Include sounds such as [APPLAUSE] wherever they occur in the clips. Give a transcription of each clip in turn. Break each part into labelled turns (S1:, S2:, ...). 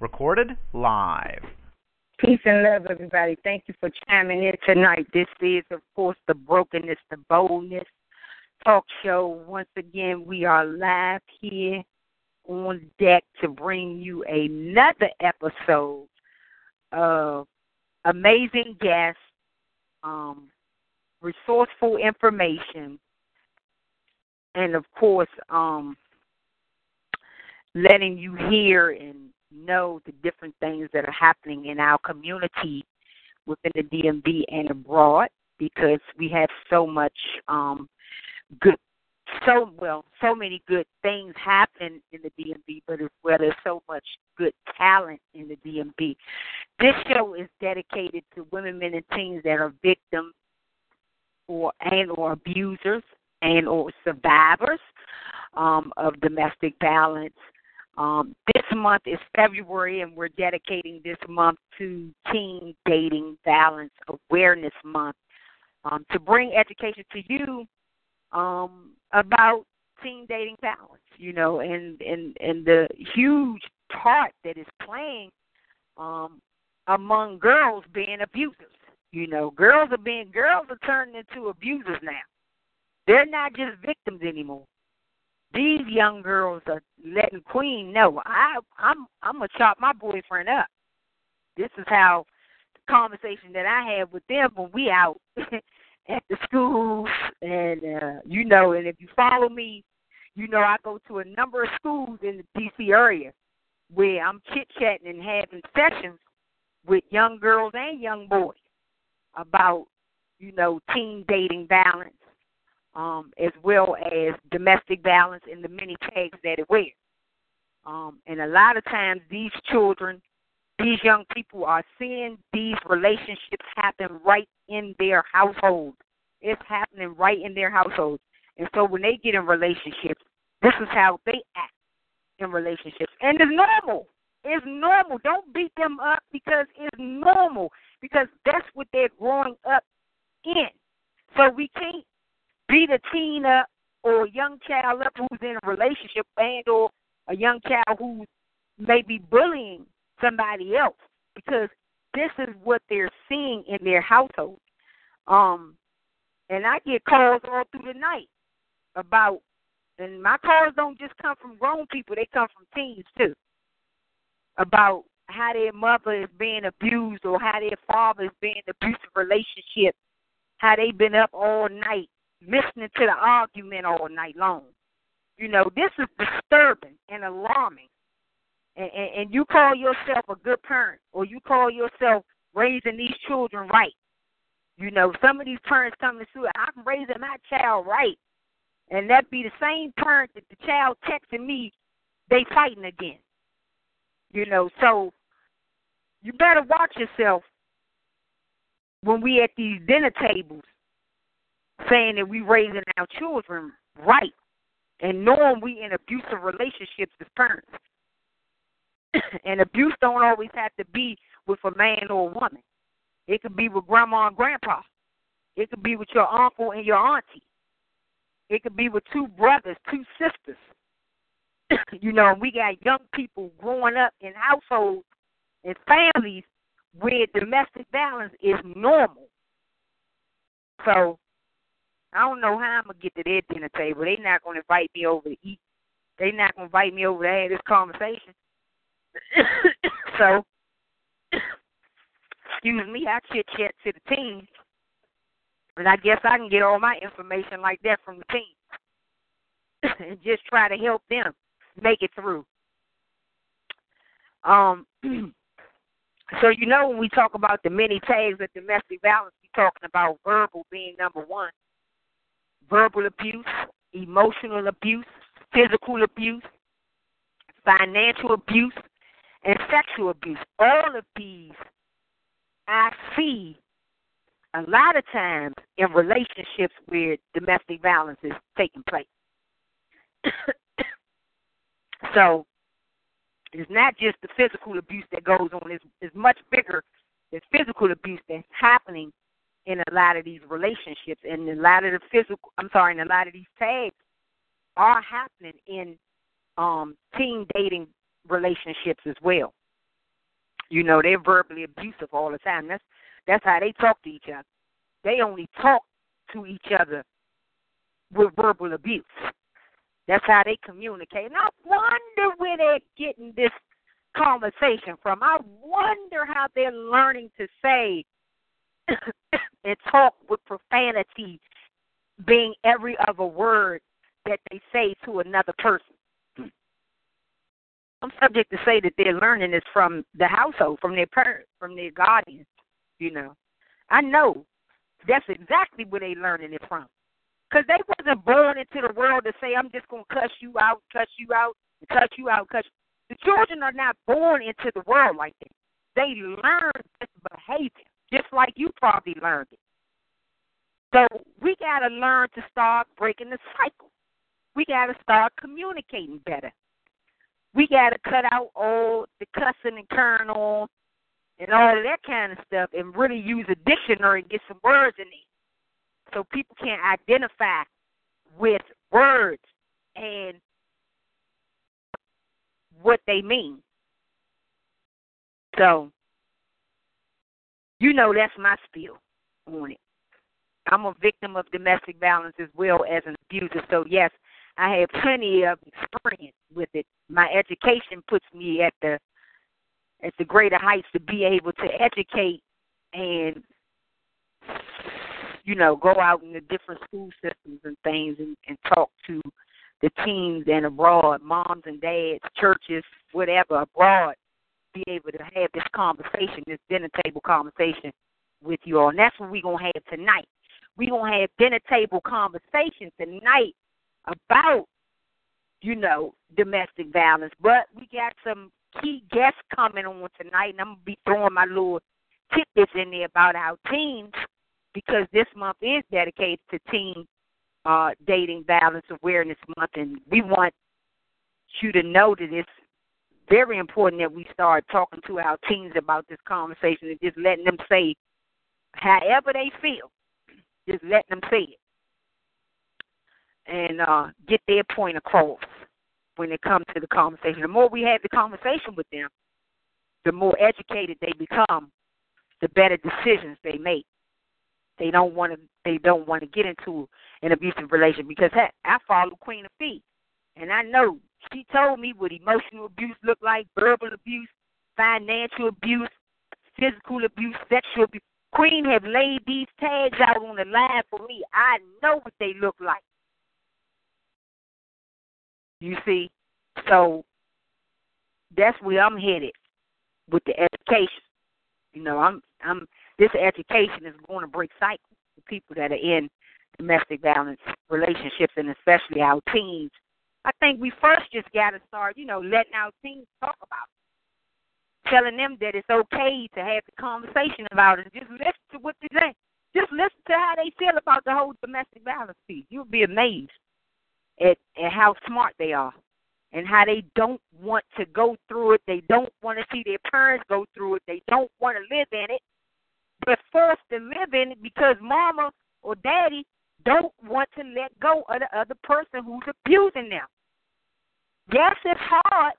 S1: Recorded live.
S2: Peace and love, everybody. Thank you for chiming in tonight. This is, of course, the Brokenness, the Boldness talk show. Once again, we are live here on deck to bring you another episode of amazing guests, um, resourceful information, and of course, um, letting you hear and know the different things that are happening in our community within the DMV and abroad because we have so much um, good so well so many good things happen in the DMV, but as well there's so much good talent in the DMV. This show is dedicated to women, men, and teens that are victims or and or abusers and or survivors um, of domestic violence. Um, this month is February, and we're dedicating this month to Teen Dating Violence Awareness Month um, to bring education to you um, about teen dating violence, you know, and and and the huge part that is playing um, among girls being abusers. You know, girls are being girls are turning into abusers now. They're not just victims anymore. These young girls are letting Queen know I I'm I'm gonna chop my boyfriend up. This is how the conversation that I have with them when we out [LAUGHS] at the schools and uh you know and if you follow me you know I go to a number of schools in the DC area where I'm chit chatting and having sessions with young girls and young boys about you know teen dating violence um as well as domestic violence and the many tags that it wears um and a lot of times these children these young people are seeing these relationships happen right in their household. It's happening right in their household. And so when they get in relationships, this is how they act in relationships. And it's normal. It's normal. Don't beat them up because it's normal. Because that's what they're growing up in. So we can't beat a teen up or a young child up who's in a relationship and or a young child who's maybe bullying somebody else because this is what they're seeing in their household. Um, and I get calls all through the night about, and my calls don't just come from grown people; they come from teens too. About how their mother is being abused or how their father is being abusive relationship, how they've been up all night listening to the argument all night long. You know, this is disturbing and alarming and, and, and you call yourself a good parent or you call yourself raising these children right. You know, some of these parents come to say, I'm raising my child right. And that be the same parent that the child texting me, they fighting again. You know, so you better watch yourself when we at these dinner tables saying that we raising our children right and knowing we in abusive relationships as parents. [COUGHS] and abuse don't always have to be with a man or a woman. It could be with grandma and grandpa. It could be with your uncle and your auntie. It could be with two brothers, two sisters. [COUGHS] you know, we got young people growing up in households and families where domestic violence is normal. So I don't know how I'm gonna get to their dinner table. They're not gonna invite me over to eat. They're not gonna invite me over to have this conversation. [COUGHS] so, excuse me, I chit chat to the team, and I guess I can get all my information like that from the team, [COUGHS] and just try to help them make it through. Um, [COUGHS] so you know when we talk about the many tags of domestic violence, we're talking about verbal being number one, verbal abuse, emotional abuse, physical abuse, financial abuse, and sexual abuse. All of these I see a lot of times in relationships where domestic violence is taking place. [COUGHS] so it's not just the physical abuse that goes on, it's, it's much bigger than physical abuse that's happening in a lot of these relationships and a lot of the physical I'm sorry, and a lot of these tags are happening in um teen dating relationships as well. You know, they're verbally abusive all the time. That's that's how they talk to each other. They only talk to each other with verbal abuse. That's how they communicate. And I wonder where they're getting this conversation from. I wonder how they're learning to say and talk with profanity being every other word that they say to another person. I'm subject to say that they're learning this from the household, from their parents, from their guardians. You know, I know that's exactly where they're learning it from, because they wasn't born into the world to say, "I'm just gonna cuss you out, cuss you out, cuss you out, cuss." The children are not born into the world like that. They learn this behavior, just like you probably learned it. So we got to learn to start breaking the cycle. We got to start communicating better. We got to cut out all the cussing and carrying on and all of that kind of stuff and really use a dictionary and get some words in it so people can identify with words and what they mean. So, you know that's my spiel on it. I'm a victim of domestic violence as well as an abuser. So yes, I have plenty of experience with it. My education puts me at the at the greater heights to be able to educate and you know go out in the different school systems and things and, and talk to the teens and abroad, moms and dads, churches, whatever abroad, be able to have this conversation, this dinner table conversation with you all. And that's what we're gonna have tonight. We're going to have dinner table conversation tonight about, you know, domestic violence. But we got some key guests coming on tonight, and I'm going to be throwing my little tidbits in there about our teens because this month is dedicated to teen uh, dating violence awareness month, and we want you to know that it's very important that we start talking to our teens about this conversation and just letting them say however they feel just letting them say it and uh, get their point across when it comes to the conversation. The more we have the conversation with them, the more educated they become, the better decisions they make. They don't want to. They don't want to get into an abusive relationship because hey, I follow Queen Afia, and I know she told me what emotional abuse looked like, verbal abuse, financial abuse, physical abuse, sexual abuse. Queen have laid these tags out on the line for me. I know what they look like. You see? So that's where I'm headed with the education. You know, I'm I'm this education is going to break cycles for people that are in domestic violence relationships and especially our teens. I think we first just gotta start, you know, letting our teens talk about it telling them that it's okay to have the conversation about it. Just listen to what they say. Just listen to how they feel about the whole domestic violence piece. You'll be amazed at, at how smart they are and how they don't want to go through it. They don't want to see their parents go through it. They don't want to live in it. They're forced to live in it because mama or daddy don't want to let go of the other person who's abusing them. Yes, it's hard.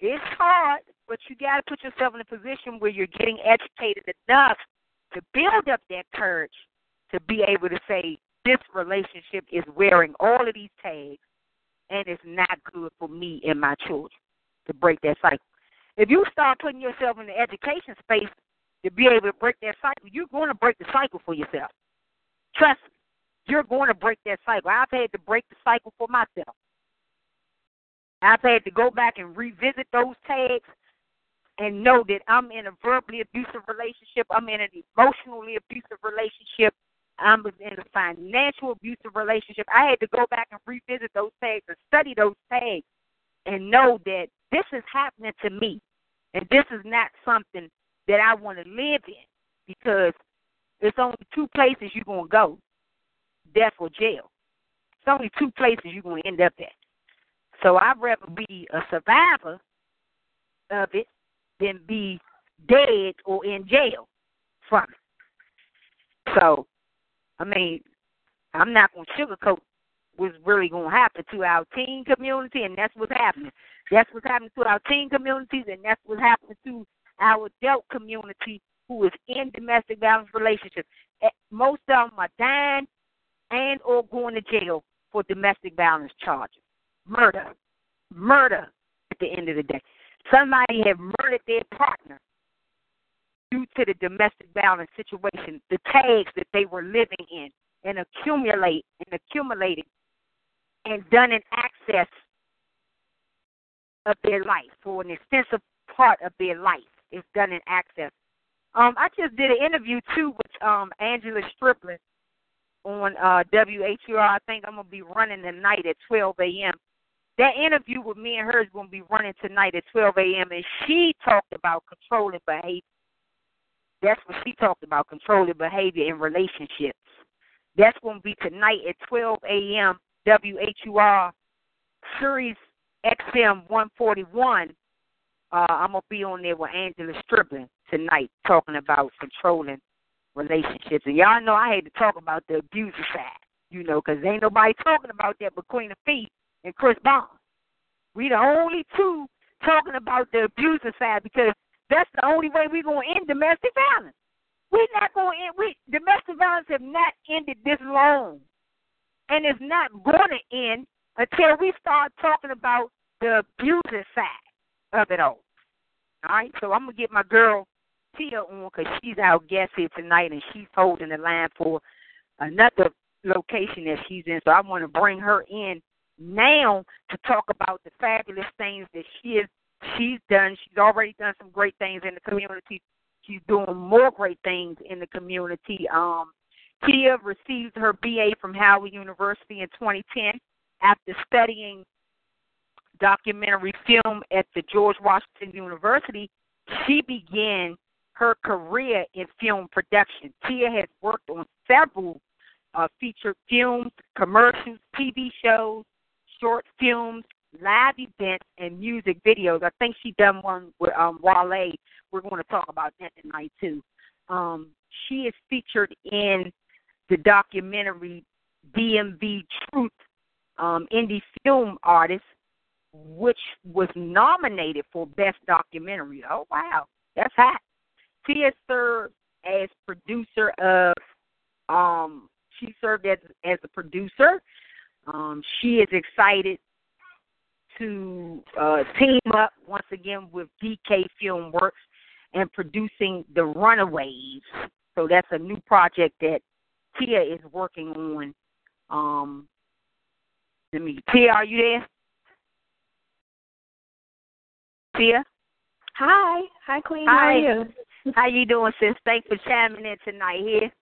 S2: It's hard but you got to put yourself in a position where you're getting educated enough to build up that courage to be able to say, this relationship is wearing all of these tags and it's not good for me and my children to break that cycle. If you start putting yourself in the education space to be able to break that cycle, you're going to break the cycle for yourself. Trust me, you're going to break that cycle. I've had to break the cycle for myself. I've had to go back and revisit those tags and know that I'm in a verbally abusive relationship, I'm in an emotionally abusive relationship, I'm in a financial abusive relationship. I had to go back and revisit those tags and study those tags and know that this is happening to me. And this is not something that I want to live in because it's only two places you're going to go death or jail. It's only two places you're going to end up at. So I'd rather be a survivor of it than be dead or in jail from it. So, I mean, I'm not going to sugarcoat was really going to happen to our teen community, and that's what's happening. That's what's happening to our teen communities, and that's what's happening to our adult community who is in domestic violence relationships. Most of them are dying and or going to jail for domestic violence charges. Murder. Murder at the end of the day. Somebody had murdered their partner due to the domestic violence situation, the tags that they were living in and accumulate and accumulated and done in access of their life for an extensive part of their life is done in access. Um, I just did an interview too with um Angela Strickland on uh WHUR. I think I'm gonna be running tonight at 12 a.m. That interview with me and her is gonna be running tonight at 12 a.m. and she talked about controlling behavior. That's what she talked about, controlling behavior in relationships. That's gonna be tonight at 12 a.m. WHUR Sirius XM 141. Uh, I'm gonna be on there with Angela Strickland tonight, talking about controlling relationships. And y'all know I hate to talk about the abuser side, you know, because ain't nobody talking about that but Queen Afee and Chris Bond. We the only two talking about the abuser side because that's the only way we're gonna end domestic violence. We're not gonna end. We domestic violence have not ended this long, and it's not gonna end until we start talking about the abuser side of it all. All right, so I'm gonna get my girl Tia on because she's our guest here tonight, and she's holding the line for another location that she's in. So I want to bring her in now to talk about the fabulous things that she is she's done. She's already done some great things in the community. She's doing more great things in the community. Um, Tia received her BA from Howard University in 2010 after studying documentary film at the George Washington University, she began her career in film production. Tia has worked on several uh, featured films, commercials, TV shows, short films, live events, and music videos. I think she done one with um, Wale. We're going to talk about that tonight too. Um, she is featured in the documentary DMV Truth um, indie film artist, which was nominated for Best Documentary. Oh, wow. That's hot. She has served as producer of, um, she served as, as a producer. Um, she is excited to uh, team up once again with DK Film Works and producing The Runaways. So that's a new project that Tia is working on. Um, let me. Tia, are you there? Tia.
S3: Hi, hi, Queen.
S2: Hi.
S3: How are you? [LAUGHS]
S2: How you doing, sis? Thanks for chiming in tonight here.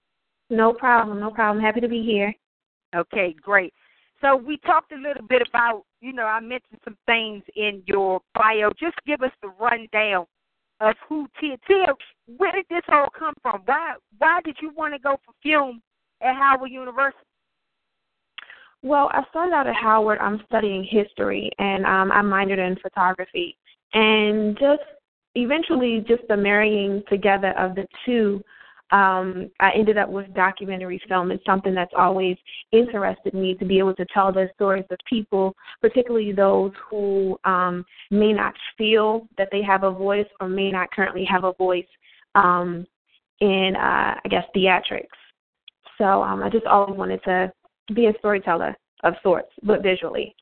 S3: No problem, no problem. Happy to be here.
S2: Okay, great. So we talked a little bit about, you know, I mentioned some things in your bio. Just give us the rundown of who Tia. Tia, where did this all come from? Why why did you want to go for film at Howard University?
S3: Well, I started out at Howard. I'm studying history, and um, I minored in photography. And just eventually, just the marrying together of the two, um, I ended up with documentary film. It's something that's always interested me to be able to tell the stories of people, particularly those who um, may not feel that they have a voice or may not currently have a voice um, in, uh, I guess, theatrics. So um, I just always wanted to be a storyteller of sorts, but visually.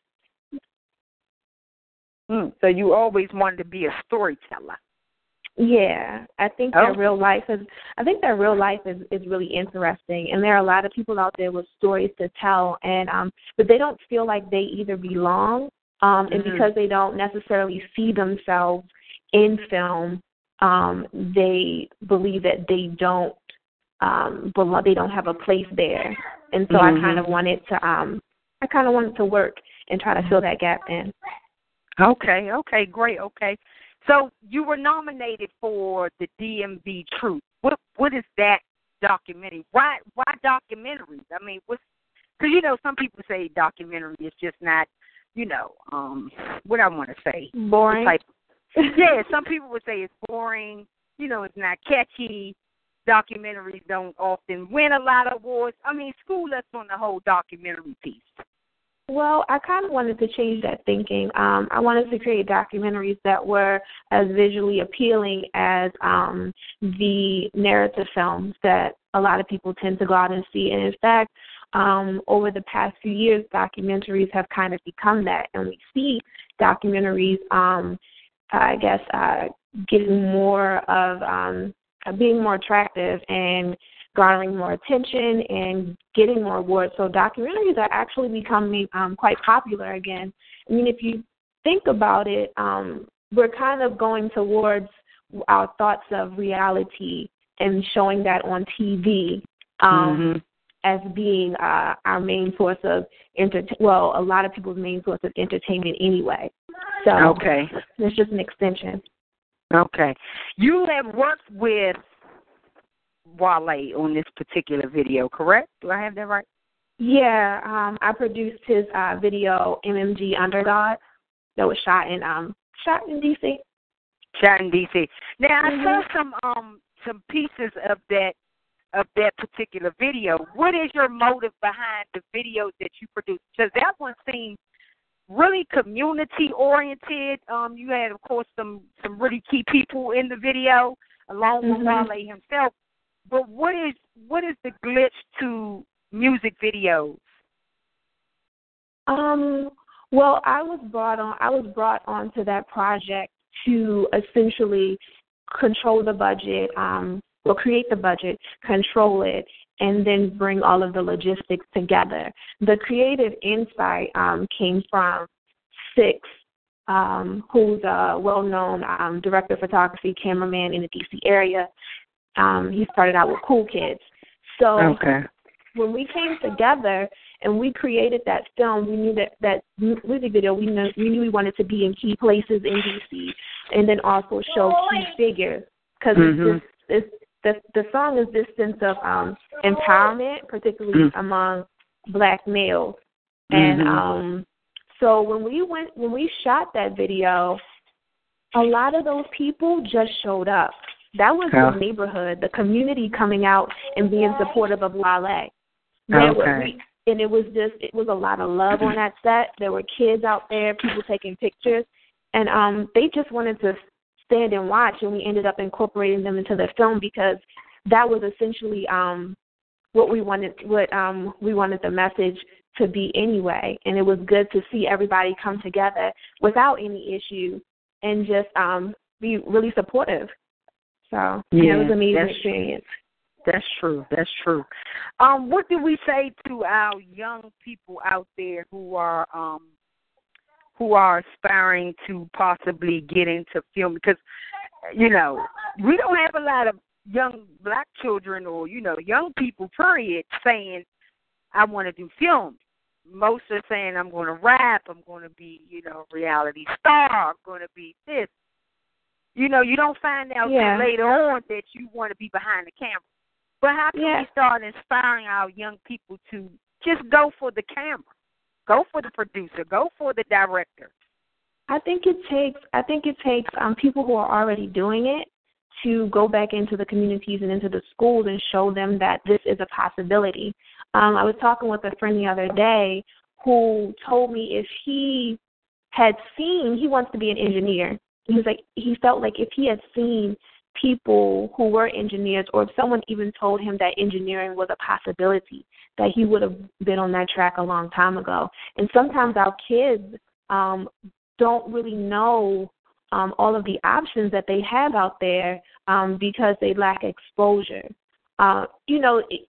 S2: Mm, so you always wanted to be a storyteller.
S3: Yeah, I think
S2: Oh.
S3: that real life is. I think that real life is is really interesting, and there are a lot of people out there with stories to tell, and um, but they don't feel like they either belong, um, and
S2: Mhm.
S3: because they don't necessarily see themselves in film, um, they believe that they don't um belong. They don't have a place there, and so
S2: Mhm.
S3: I kind of wanted to um, I kind of wanted to work and try to fill that gap in.
S2: Okay, okay, great, okay. So you were nominated for the DMV Truth. What what is that documentary? Why why documentaries? I mean, what's because you know some people say documentary is just not, you know, um, what I want to say.
S3: Boring.
S2: Type, yeah, some people would say it's boring. You know, it's not catchy. Documentaries don't often win a lot of awards. I mean, school us on the whole documentary piece.
S3: Well, I kind of wanted to change that thinking. Um, I wanted to create documentaries that were as visually appealing as um, the narrative films that a lot of people tend to go out and see. And in fact, um, over the past few years, documentaries have kind of become that, and we see documentaries, um, I guess, uh, getting more of um, being more attractive and garnering more attention and getting more awards. So documentaries are actually becoming um, quite popular again. I mean, if you think about it, um, we're kind of going towards our thoughts of reality and showing that on TV um, mm-hmm. as being uh, our main source of entertainment. Well, a lot of people's main source of entertainment anyway. So
S2: okay,
S3: it's just an extension.
S2: Okay, you have worked with Wale on this particular video, correct? Do I have that right?
S3: Yeah, um, I produced his uh, video MMG Underdog that was shot in um shot in DC.
S2: Shot in DC. Now
S3: mm-hmm.
S2: I saw mm-hmm. some um some pieces of that of that particular video. What is your motive behind the videos that you produced? Because that one seemed really community oriented. Um, you had of course some some really key people in the video, along with
S3: mm-hmm.
S2: Wale himself. But what is what is the glitch to music videos?
S3: Um, well, I was brought on. I was brought onto that project to essentially control the budget, um, or create the budget, control it, and then bring all of the logistics together. The creative insight um, came from Six, um, who's a well-known um, director of photography, cameraman in the DC area, um, he started out with Cool Kids. So
S2: okay.
S3: when we came together and we created that film, we knew that that music video. We knew we knew we wanted to be in key places in DC, and then also show key figures because
S2: mm-hmm.
S3: it's, it's the the song is this sense of um empowerment, particularly mm-hmm. among black males, and
S2: mm-hmm.
S3: um so when we went when we shot that video, a lot of those people just showed up. That was
S2: yeah.
S3: the neighborhood, the community coming out and being supportive of.
S2: There
S3: okay. Were, and it was just it was a lot of love on that set. There were kids out there, people taking pictures, and um they just wanted to stand and watch and we ended up incorporating them into the film because that was essentially um what we wanted what um we wanted the message to be anyway and it was good to see everybody come together without any issue and just um be really supportive so yeah, it was an amazing experience.
S2: That's true. That's true. Um, what do we say to our young people out there who are um who are aspiring to possibly get into film because you know, we don't have a lot of young black children or, you know, young people period saying I want to do film. Most are saying I'm going to rap, I'm going to be, you know, reality star, I'm going to be this. You know, you don't find out
S3: yeah.
S2: later on that you want to be behind the camera. But how can
S3: yeah.
S2: we start inspiring our young people to just go for the camera, go for the producer, go for the director?
S3: I think it takes I think it takes um, people who are already doing it to go back into the communities and into the schools and show them that this is a possibility. Um, I was talking with a friend the other day who told me if he had seen he wants to be an engineer he was like he felt like if he had seen people who were engineers or if someone even told him that engineering was a possibility that he would have been on that track a long time ago. And sometimes our kids um don't really know um all of the options that they have out there um because they lack exposure. Uh you know it,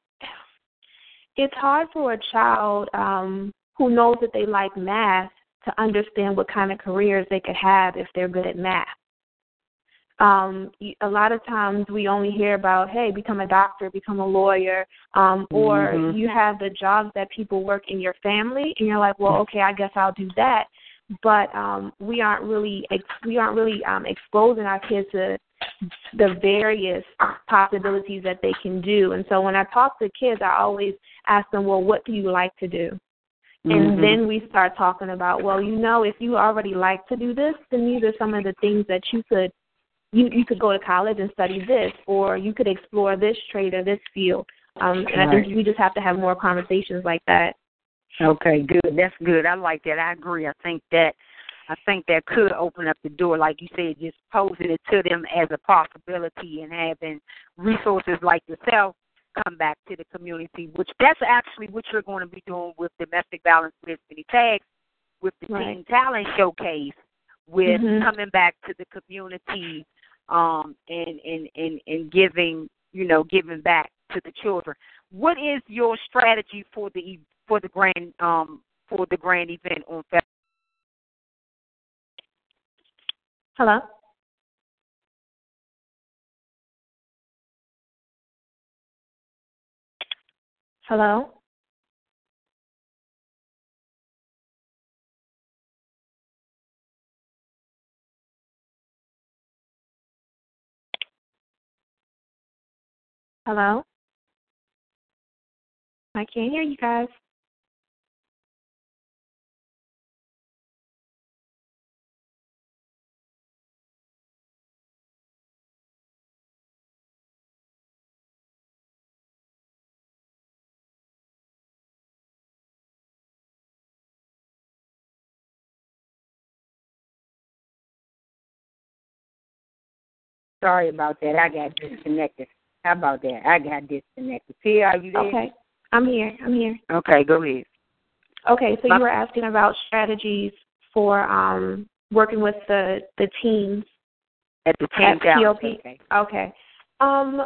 S3: it's hard for a child um who knows that they like math to understand what kind of careers they could have if they're good at math. Um, a lot of times we only hear about, hey, become a doctor, become a lawyer, um, or
S2: mm-hmm.
S3: you have the jobs that people work in your family, and you're like, well, okay, I guess I'll do that. But um, we aren't really ex- we aren't really um, exposing our kids to the various possibilities that they can do. And so when I talk to kids, I always ask them, well, what do you like to do? And
S2: mm-hmm.
S3: then we start talking about, well, you know, if you already like to do this, then these are some of the things that you could you you could go to college and study this, or you could explore this trade or this field. Um, and
S2: right.
S3: I think we just have to have more conversations like that.
S2: Okay, good. That's good. I like that. I agree. I think that I think that could open up the door, like you said, just posing it to them as a possibility and having resources like yourself come back to the community, which that's actually what you're going to be doing with domestic violence with many tags, with the
S3: Right.
S2: Teen Talent Showcase, with
S3: Mhm.
S2: coming back to the community um and, and, and, and giving you know, giving back to the children. What is your strategy for the for the grand um for the grand event on February?
S3: Hello? Hello? Hello? I can't hear you guys.
S2: Sorry about that. I got disconnected. How about that? I got disconnected. See, are you there?
S3: Okay. I'm here. I'm here.
S2: Okay, go ahead.
S3: Okay, so
S2: My-
S3: you were asking about strategies for um working with the the teams
S2: At the Teen
S3: At POP.
S2: Showcase.
S3: Okay. Um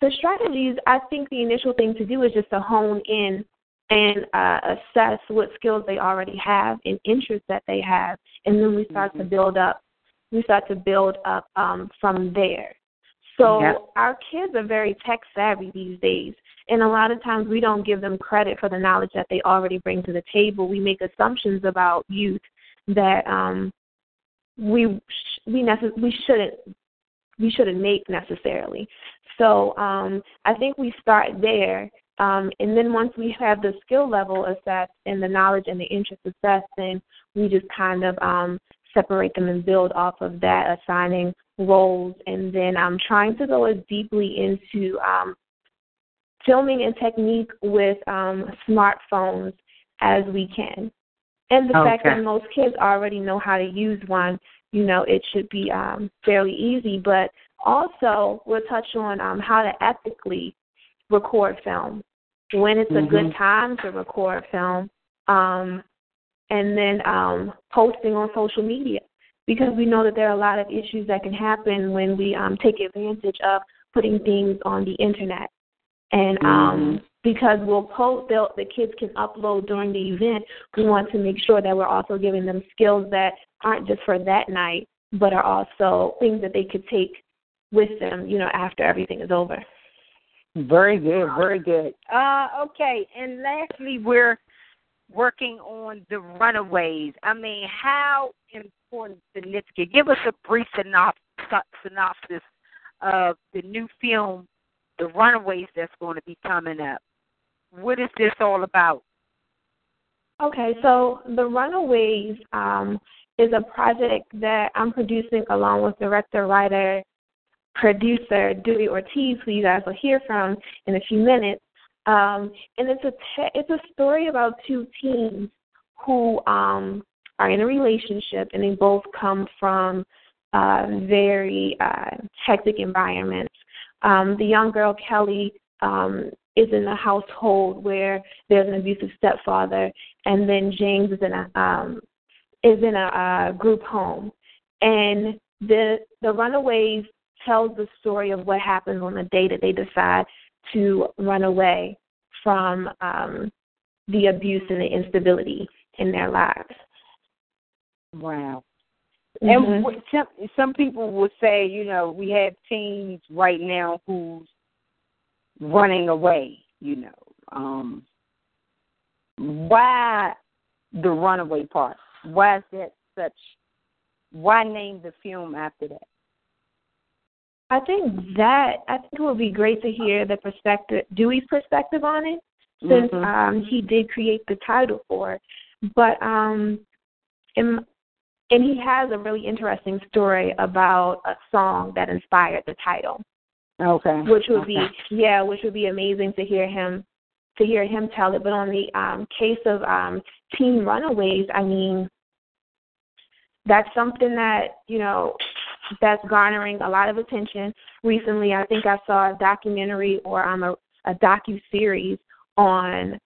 S3: the strategies I think the initial thing to do is just to hone in and uh, assess what skills they already have and interests that they have and then we start to
S2: Mhm.
S3: build up we start to build up um from there. So
S2: Yeah.
S3: our kids are very tech savvy these days and a lot of times we don't give them credit for the knowledge that they already bring to the table. We make assumptions about youth that um we sh- we necess- we shouldn't we shouldn't make necessarily. So um, I think we start there, um, and then once we have the skill level assessed and the knowledge and the interest assessed, then we just kind of um, separate them and build off of that, assigning roles, and then I'm trying to go as deeply into um, filming and technique with um, smartphones as we can. And the fact that most kids already know how to use one, you know, it should be um, fairly easy. But also, we'll touch on um, how to ethically record film, when it's a good
S2: Mhm.
S3: time to record film, um, and then um, posting on social media. Because we know that there are a lot of issues that can happen when we um, take advantage of putting things on the internet. And um, because we'll post, they'll, the kids can upload during the event. We want to make sure that we're also giving them skills that aren't just for that night, but are also things that they could take with them, you know, after everything is over.
S2: Very good, very good. Uh, okay, and lastly, we're working on the Runaways. I mean, how important significant? Give us a brief synopsis, synopsis of the new film, The Runaways, that's going to be coming up. What is this all about?
S3: Okay, so The Runaways um, is a project that I'm producing along with director, writer, producer Dewey Ortiz, who you guys will hear from in a few minutes. Um, and it's a te- it's a story about two teens who um, are in a relationship, and they both come from uh, very uh, hectic environments. Um, the young girl Kelly um, is in a household where there's an abusive stepfather, and then James is in a um, is in a, a group home, and the the Runaways tells the story of what happens on the day that they decide to run away from um, the abuse and the instability in their lives.
S2: Wow.
S3: Mhm.
S2: And some some people will say, you know, we have teens right now who's running away. You know, um, why the runaway part? Why is that such? Why name the film after that?
S3: I think that I think it would be great to hear the perspective, Dewey's perspective on it, since
S2: Mhm.
S3: um, he did create the title for it. But um, and and he has a really interesting story about a song that inspired the title,
S2: Okay.
S3: which would be yeah, which would be amazing to hear him to hear him tell it. But on the um, case of um, teen runaways, I mean, that's something that you know that's garnering a lot of attention. Recently, I think I saw a documentary or um, a, a docu series on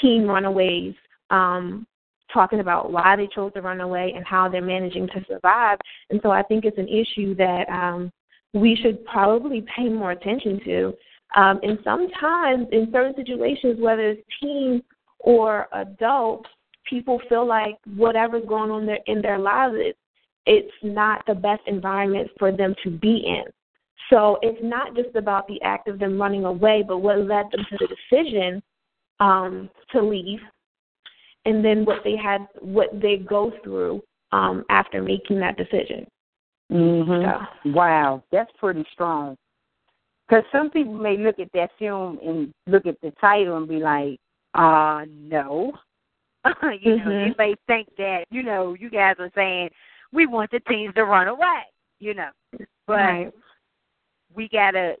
S3: teen runaways, um, talking about why they chose to run away and how they're managing to survive. And so I think it's an issue that um, we should probably pay more attention to. Um, and sometimes, in certain situations, whether it's teens or adults, people feel like whatever's going on there in their lives, it's not the best environment for them to be in. So it's not just about the act of them running away, but what led them to the decision um, to leave, and then what they had, what they go through um, after making that decision.
S2: Mhm. So. Wow, that's pretty strong. Because some people may look at that film and look at the title and be like, "Uh, no." [LAUGHS] you know,
S3: mm-hmm.
S2: they may think that you know you guys are saying we want the teens to run away. You know, but
S3: right.
S2: we gotta.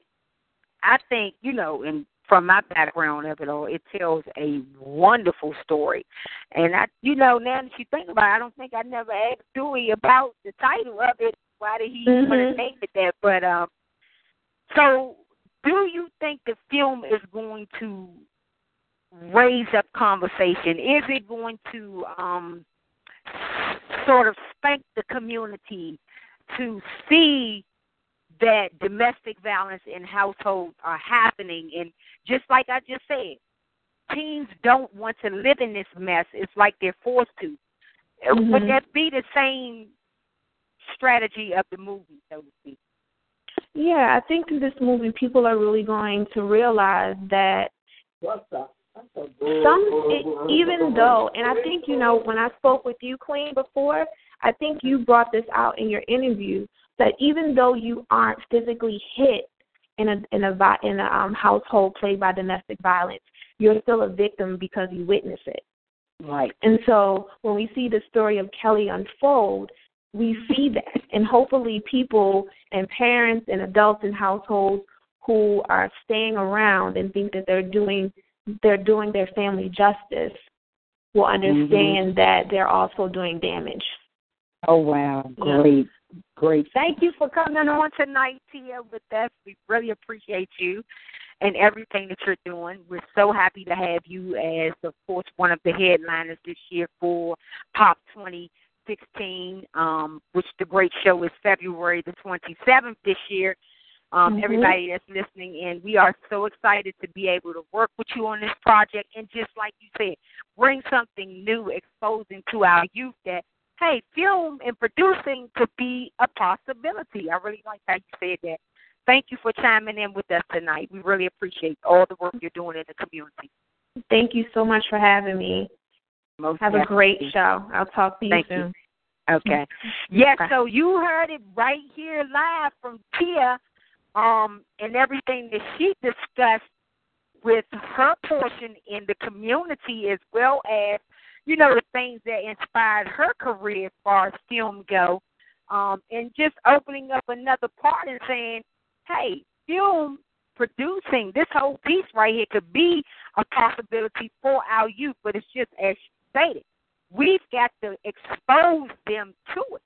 S2: I think you know, and from my background of it all, it tells a wonderful story. And I, you know, now that you think about it, I don't think I never asked Dewey about the title of it. Why did he
S3: mm-hmm.
S2: want to name it that? But um, so do you think the film is going to raise up conversation? Is it going to um sort of spank the community to see that domestic violence in households are happening and just like I just said, teens don't want to live in this mess. It's like they're forced to.
S3: Mm-hmm.
S2: Would that be the same strategy of the movie, so to speak?
S3: Yeah, I think in this movie people are really going to realize that some it, even though and I think you know when I spoke with you Queen before, I think you brought this out in your interview that even though you aren't physically hit in a in a in a um, household plagued by domestic violence, you're still a victim because you witness it.
S2: Right.
S3: And so when we see the story of Kelly unfold, we see that, and hopefully people and parents and adults in households who are staying around and think that they're doing they're doing their family justice will understand
S2: mm-hmm.
S3: that they're also doing damage.
S2: Oh wow, great. Great. Thank you for coming on tonight, Tia, with us. We really appreciate you and everything that you're doing. We're so happy to have you as, of course, one of the headliners this year for Pop 2016, um, which the great show is February the 27th this year. Um,
S3: mm-hmm.
S2: Everybody that's listening in, we are so excited to be able to work with you on this project and just like you said, bring something new, exposing to our youth that hey, film and producing could be a possibility. I really like how you said that. Thank you for chiming in with us tonight. We really appreciate all the work you're doing in the community.
S3: Thank you so much for having me.
S2: Most
S3: Have
S2: definitely.
S3: a great show. I'll talk to you
S2: Thank
S3: soon.
S2: You. Okay. [LAUGHS] Yes,
S3: okay.
S2: so you heard it right here live from Tia um, and everything that she discussed with her portion in the community as well as you know, the things that inspired her career as far as film go. Um, and just opening up another part and saying, hey, film producing this whole piece right here could be a possibility for our youth, but it's just as stated. We've got to expose them to it.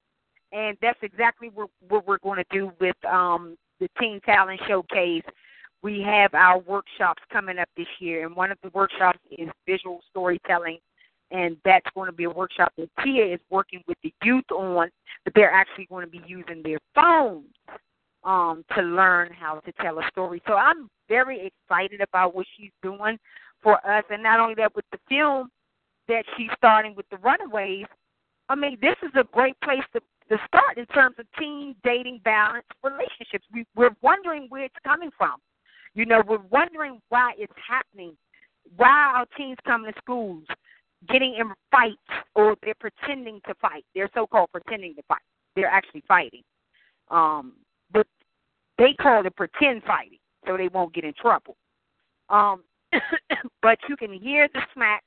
S2: And that's exactly what, what we're going to do with um, the Teen Talent Showcase. We have our workshops coming up this year, and one of the workshops is visual storytelling and that's going to be a workshop that Tia is working with the youth on, but they're actually going to be using their phones um, to learn how to tell a story. So I'm very excited about what she's doing for us, and not only that, with the film that she's starting with the Runaways. I mean, this is a great place to to start in terms of teen dating balance relationships. We, we're wondering where it's coming from. You know, we're wondering why it's happening. Why are teens coming to schools? getting in fights or they're pretending to fight. They're so called pretending to fight. They're actually fighting. Um, but they call it pretend fighting so they won't get in trouble. Um, [COUGHS] but you can hear the smacks,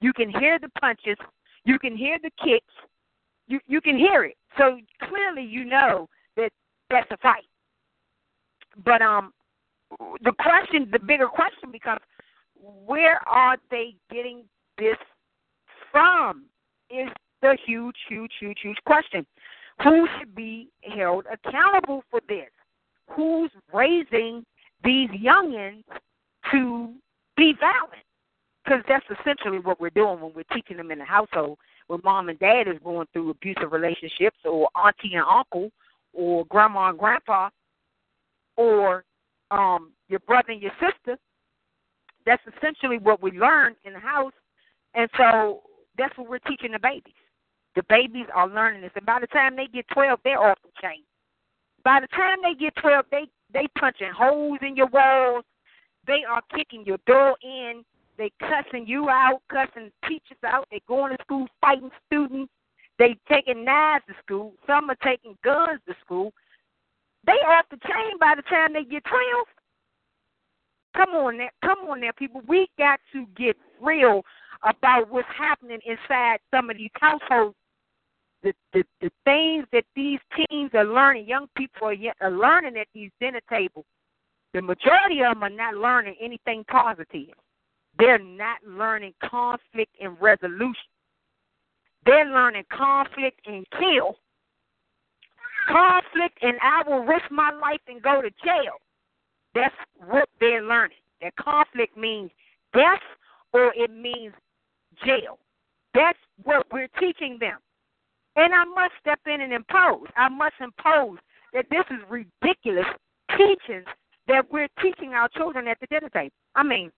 S2: you can hear the punches, you can hear the kicks, you you can hear it. So clearly you know that that's a fight. But um the question the bigger question becomes where are they getting this from? Is the huge, huge, huge, huge question. Who should be held accountable for this? Who's raising these youngins to be violent? Because that's essentially what we're doing when we're teaching them in the household. When mom and dad is going through abusive relationships, or auntie and uncle, or grandma and grandpa, or um, your brother and your sister. That's essentially what we learn in the house, and so that's what we're teaching the babies. The babies are learning this, and by the time they get twelve, they're off the chain. By the time they get twelve, they they punching holes in your walls. They are kicking your door in. They cussing you out, cussing teachers out. They going to school fighting students. They taking knives to school. Some are taking guns to school. They off the chain by the time they get twelve. Come on now, come on now, people. We got to get real about what's happening inside some of these households the, the the things that these teens are learning, young people are, yet, are learning at these dinner tables. The majority of them are not learning anything positive. They're not learning conflict and resolution. They're learning conflict and kill. Conflict and I will risk my life and go to jail. That's what they're learning. That conflict means death or it means jail. That's what we're teaching them. And I must step in and impose. I must impose that this is ridiculous teachings that we're teaching our children at the dinner table. I mean,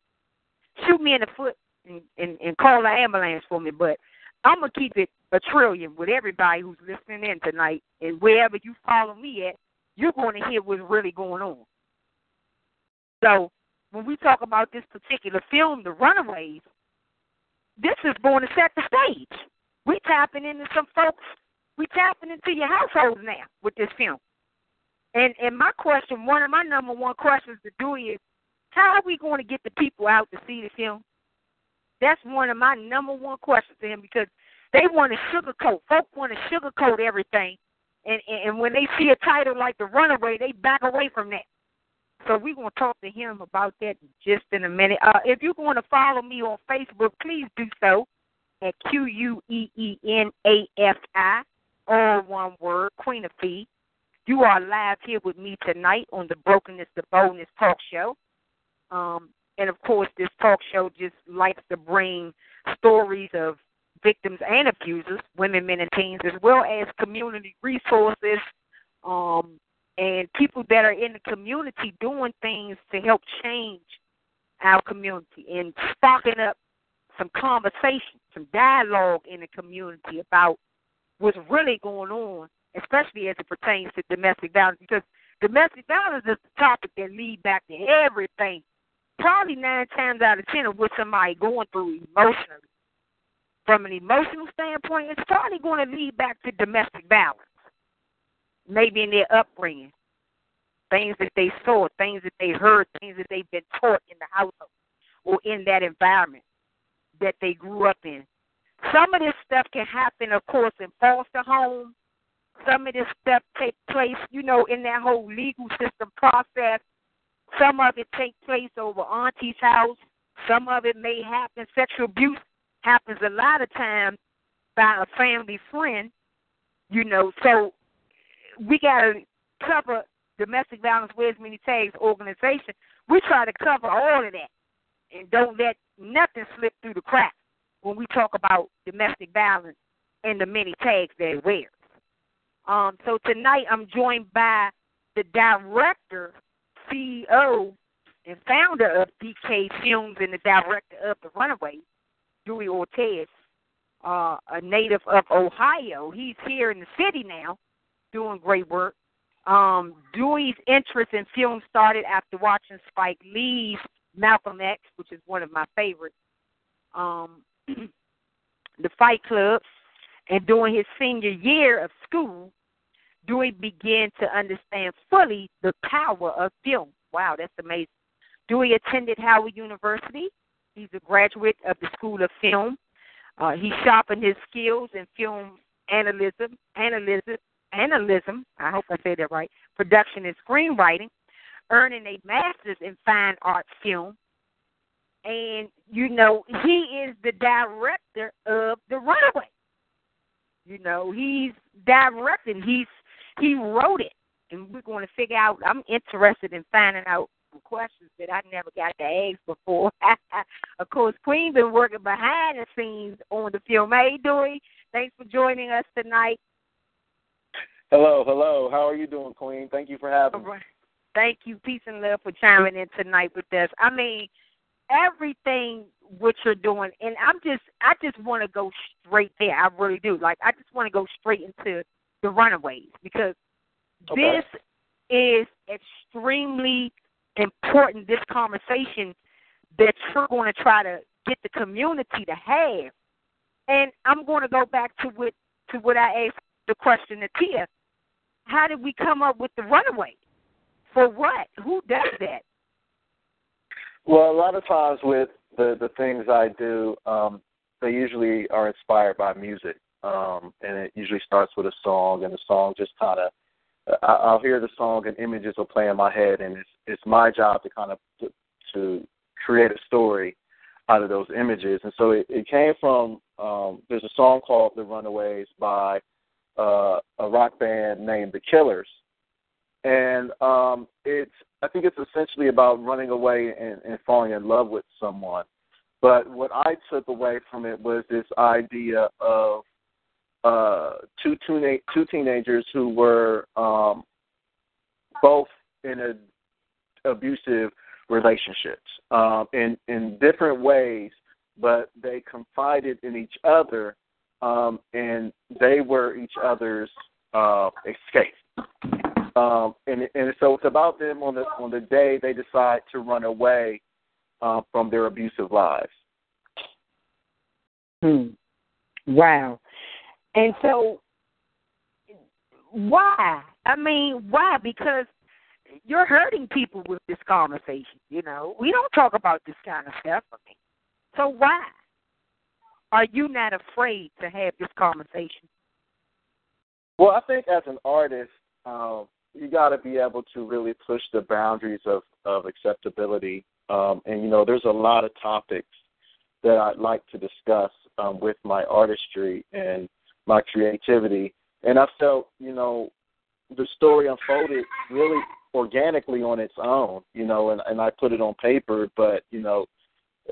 S2: shoot me in the foot and, and, and call an ambulance for me, but I'm gonna keep it a trillion with everybody who's listening in tonight, and wherever you follow me at, you're going to hear what's really going on. So when we talk about this particular film, The Runaways, this is going to set the stage. We tapping into some folks. We tapping into your households now with this film. And and my question, one of my number one questions to do is, how are we going to get the people out to see the film? That's one of my number one questions to him because they want to sugarcoat. Folks want to sugarcoat everything, and, and and when they see a title like The Runaway, they back away from that. So we're going to talk to him about that just in a minute. Uh, if you're going to follow me on Facebook, please do so at Q U E E N A F I, all one word, Queen Afia. You are live here with me tonight on the Brokenness to Boldness talk show. Um, and of course, this talk show just likes to bring stories of victims and abusers, women, men, and teens, as well as community resources um, and people that are in the community doing things to help change our community and sparking up some conversation, some dialogue in the community about what's really going on, especially as it pertains to domestic violence, because domestic violence is the topic that leads back to everything. Probably nine times out of ten of what somebody going through emotionally. From an emotional standpoint, it's probably going to lead back to domestic violence. Maybe in their upbringing, things that they saw, things that they heard, things that they've been taught in the household or in that environment that they grew up in. Some of this stuff can happen, of course, in foster homes. Some of this stuff take place, you know, in that whole legal system process. Some of it take place over auntie's house. Some of it may happen. Sexual abuse happens a lot of times by a family friend, you know. So we got to cover domestic violence wears many tags organization. We try to cover all of that and don't let nothing slip through the cracks when we talk about domestic violence and the many tags that it wears. Um, so tonight I'm joined by the director, CEO, and founder of DK Films and the director of The Runaways, Dewey Ortiz, uh, a native of Ohio. He's here in the city now doing great work. Um, Dewey's interest in film started after watching Spike Lee's Malcolm X, which is one of my favorites, um, [CLEARS THROAT] the Fight Club, and during his senior year of school, Dewey began to understand fully the power of film. Wow, that's amazing. Dewey attended Howard University. He's a graduate of the School of Film. Uh, he sharpened his skills in film analysis, analysis, analysis. I hope I said that right. Production and screenwriting earning a master's in fine art film. and you know he is the director of the Runaway. You know he's directing. He's he wrote it, and we're going to figure out. I'm interested in finding out some questions that I never got to ask before. [LAUGHS] of course, Queen been working behind the scenes on the film. Hey, Dewey, thanks for joining us tonight.
S4: Hello, hello. How are you doing, Queen? Thank you for having me.
S2: Thank you, peace and love, for chiming in tonight with us. I mean, everything what you're doing, and I'm just, I just want to go straight there. I really do. Like, I just want to go straight into the Runaways because
S4: Okay.
S2: this is extremely important. This conversation that you're going to try to get the community to have, and I'm going to go back to what to what I asked the question to Tia. How did we come up with the Runaways? For what? Who does that?
S4: Well, a lot of times with the the things I do, um, they usually are inspired by music, um, and it usually starts with a song, and the song just kind of I'll hear the song and images will play in my head, and it's it's my job to kind of to, to create a story out of those images. And so it, it came from um, there's a song called "The Runaways" by uh, a rock band named The Killers, and um, it's I think it's essentially about running away and, and falling in love with someone. But what I took away from it was this idea of uh, two tuna- two teenagers who were um, both in a abusive relationships um, in in different ways, but they confided in each other, um, and they were each other's uh, escape. Um, and and so it's about them on the on the day they decide to run away uh, from their abusive lives.
S2: Hmm. Wow. And so, why? I mean, why? Because you're hurting people with this conversation. You know, we don't talk about this kind of stuff. I mean, so why? Are you not afraid to have this conversation?
S4: Well, I think as an artist, um, you got to be able to really push the boundaries of of acceptability. Um, and you know, there's a lot of topics that I'd like to discuss um, with my artistry and my creativity. And I felt, you know, the story unfolded really organically on its own, you know, and, and I put it on paper, but, you know,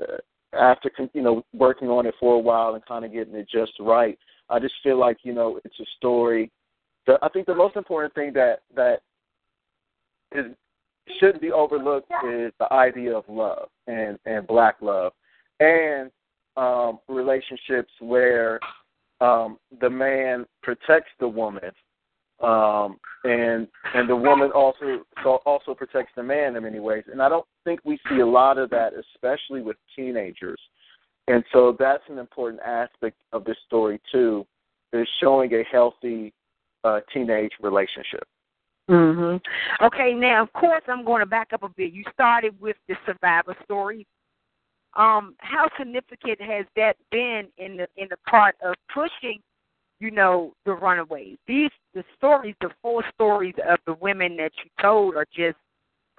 S4: uh, after, you know, working on it for a while and kind of getting it just right, I just feel like, you know, it's a story. The, I think the most important thing that, that is, shouldn't be overlooked is the idea of love and, and black love and um, relationships where um, the man protects the woman, um, and and the woman also so also protects the man in many ways. And I don't think we see a lot of that, especially with teenagers. And so that's an important aspect of this story too, is showing a healthy uh, teenage relationship.
S2: Mhm. Okay, now of course I'm going to back up a bit. You started with the survivor story. Um, how significant has that been in the in the part of pushing, you know, the runaways? These the stories, the four stories of the women that you told are just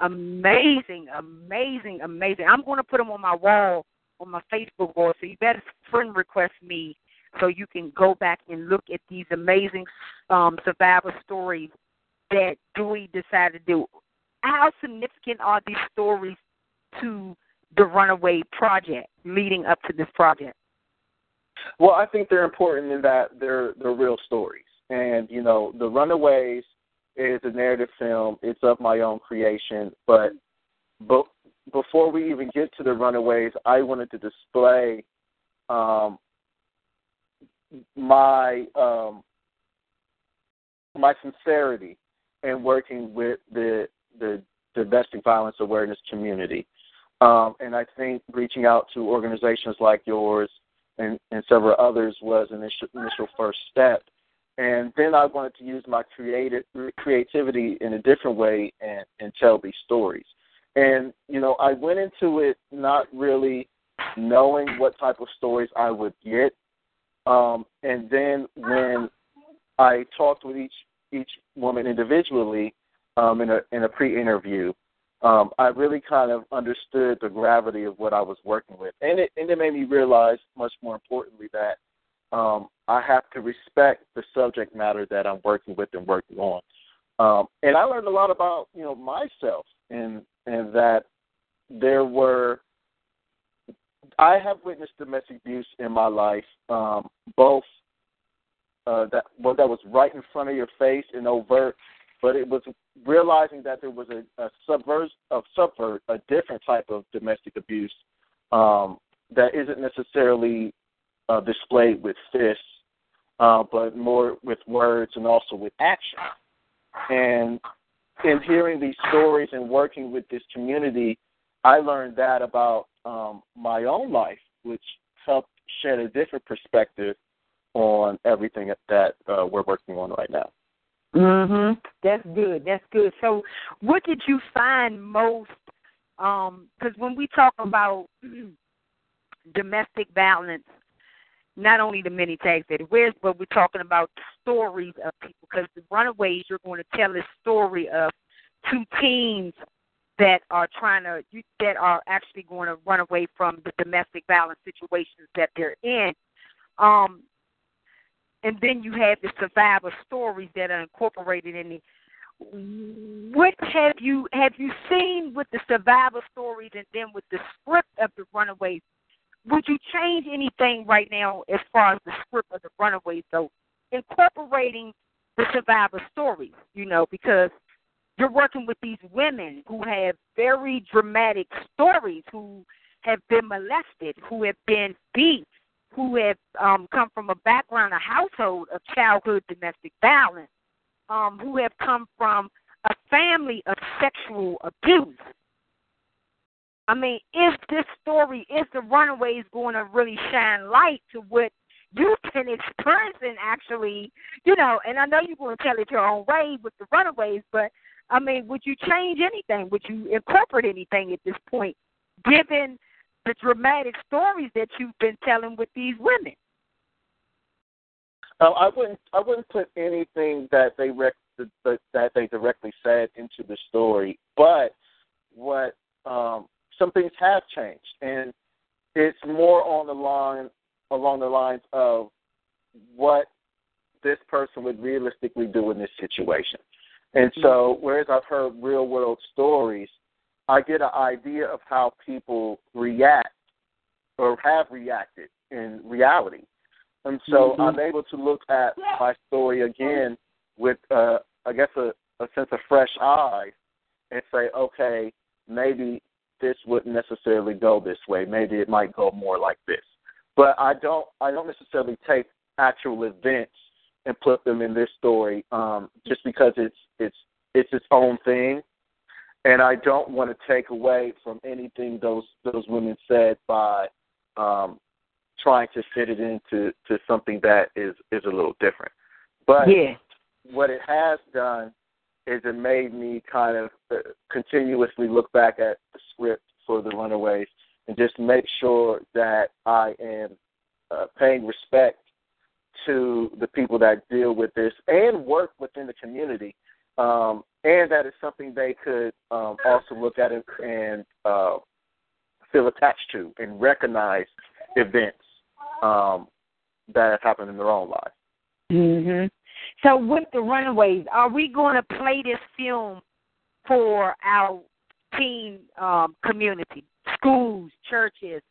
S2: amazing, amazing, amazing. I'm going to put them on my wall, on my Facebook wall. So you better friend request me so you can go back and look at these amazing um, survivor stories that Dewey decided to do. How significant are these stories to the Runaway Project, leading up to this project?
S4: Well, I think they're important in that they're they're real stories, and you know, the Runaways is a narrative film. It's of my own creation, but but before we even get to the Runaways, I wanted to display um, my um, my sincerity in working with the the domestic violence awareness community. Um, and I think reaching out to organizations like yours and, and several others was an initial, initial first step. And then I wanted to use my creative creativity in a different way and, and tell these stories. And you know, I went into it not really knowing what type of stories I would get. Um, and then when I talked with each each woman individually um, in a in a pre-interview, um, I really kind of understood the gravity of what I was working with, and it and it made me realize, much more importantly, that um, I have to respect the subject matter that I'm working with and working on. Um, and I learned a lot about you know myself, and and that there were I have witnessed domestic abuse in my life, um, both uh, that well, that was right in front of your face and overt, but it was realizing that there was a, a subvert, a subvert, a different type of domestic abuse um, that isn't necessarily uh, displayed with fists, uh, but more with words and also with action. And in hearing these stories and working with this community, I learned that about um, my own life, which helped shed a different perspective on everything that uh, we're working on right now.
S2: Mhm. That's good. That's good. So, what did you find most? Because um, when we talk about [CLEARS THROAT] domestic violence, not only the many tags that it wears, but we're talking about stories of people. Because the runaways, you're going to tell a story of two teens that are trying to that are actually going to run away from the domestic violence situations that they're in. Um, and then you have the survivor stories that are incorporated in it. what have you have you seen with the survivor stories and then with the script of the runaways would you change anything right now as far as the script of the runaways though incorporating the survivor stories you know because you're working with these women who have very dramatic stories who have been molested who have been beat who have um, come from a background, a household of childhood domestic violence, um, who have come from a family of sexual abuse. I mean, is this story, is the Runaways going to really shine light to what you've been experiencing actually, you know, and I know you're going to tell it your own way with the Runaways, but I mean, would you change anything? Would you incorporate anything at this point, given – the dramatic stories that you've been telling with these women.
S4: Um, I wouldn't. I wouldn't put anything that they rec- that they directly said into the story, but what um, some things have changed, and it's more on the line along the lines of what this person would realistically do in this situation. And so, whereas I've heard real world stories, I get an idea of how people react or have reacted in reality. And so mm-hmm. I'm able to look at my story again with, uh, I guess, a, a sense of fresh eyes and say, okay, maybe this wouldn't necessarily go this way. Maybe it might go more like this. But I don't, I don't necessarily take actual events and put them in this story um, just because it's it's it's its own thing and I don't want to take away from anything those those women said by um, trying to fit it into to something that is is a little different. But
S2: yeah.
S4: what it has done is it made me kind of uh, continuously look back at the script for the Runaways and just make sure that I am uh, paying respect to the people that deal with this and work within the community um, and that is something they could um, also look at and, and uh, feel attached to and recognize events um, that have happened in their own lives.
S2: Mhm. So with the Runaways, are we going to play this film for our teen um, community, schools, churches?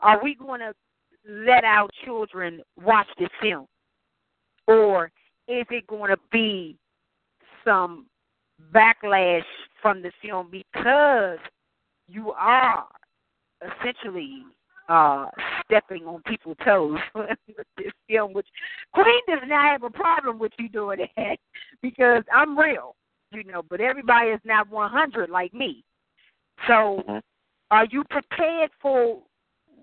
S2: Are we going to let our children watch this film, or is it going to be some backlash from the film because you are essentially uh stepping on people's toes [LAUGHS] with this film, which Queen does not have a problem with you doing that [LAUGHS] because I'm real, you know, but everybody is not 100 like me. So, mm-hmm. are you prepared for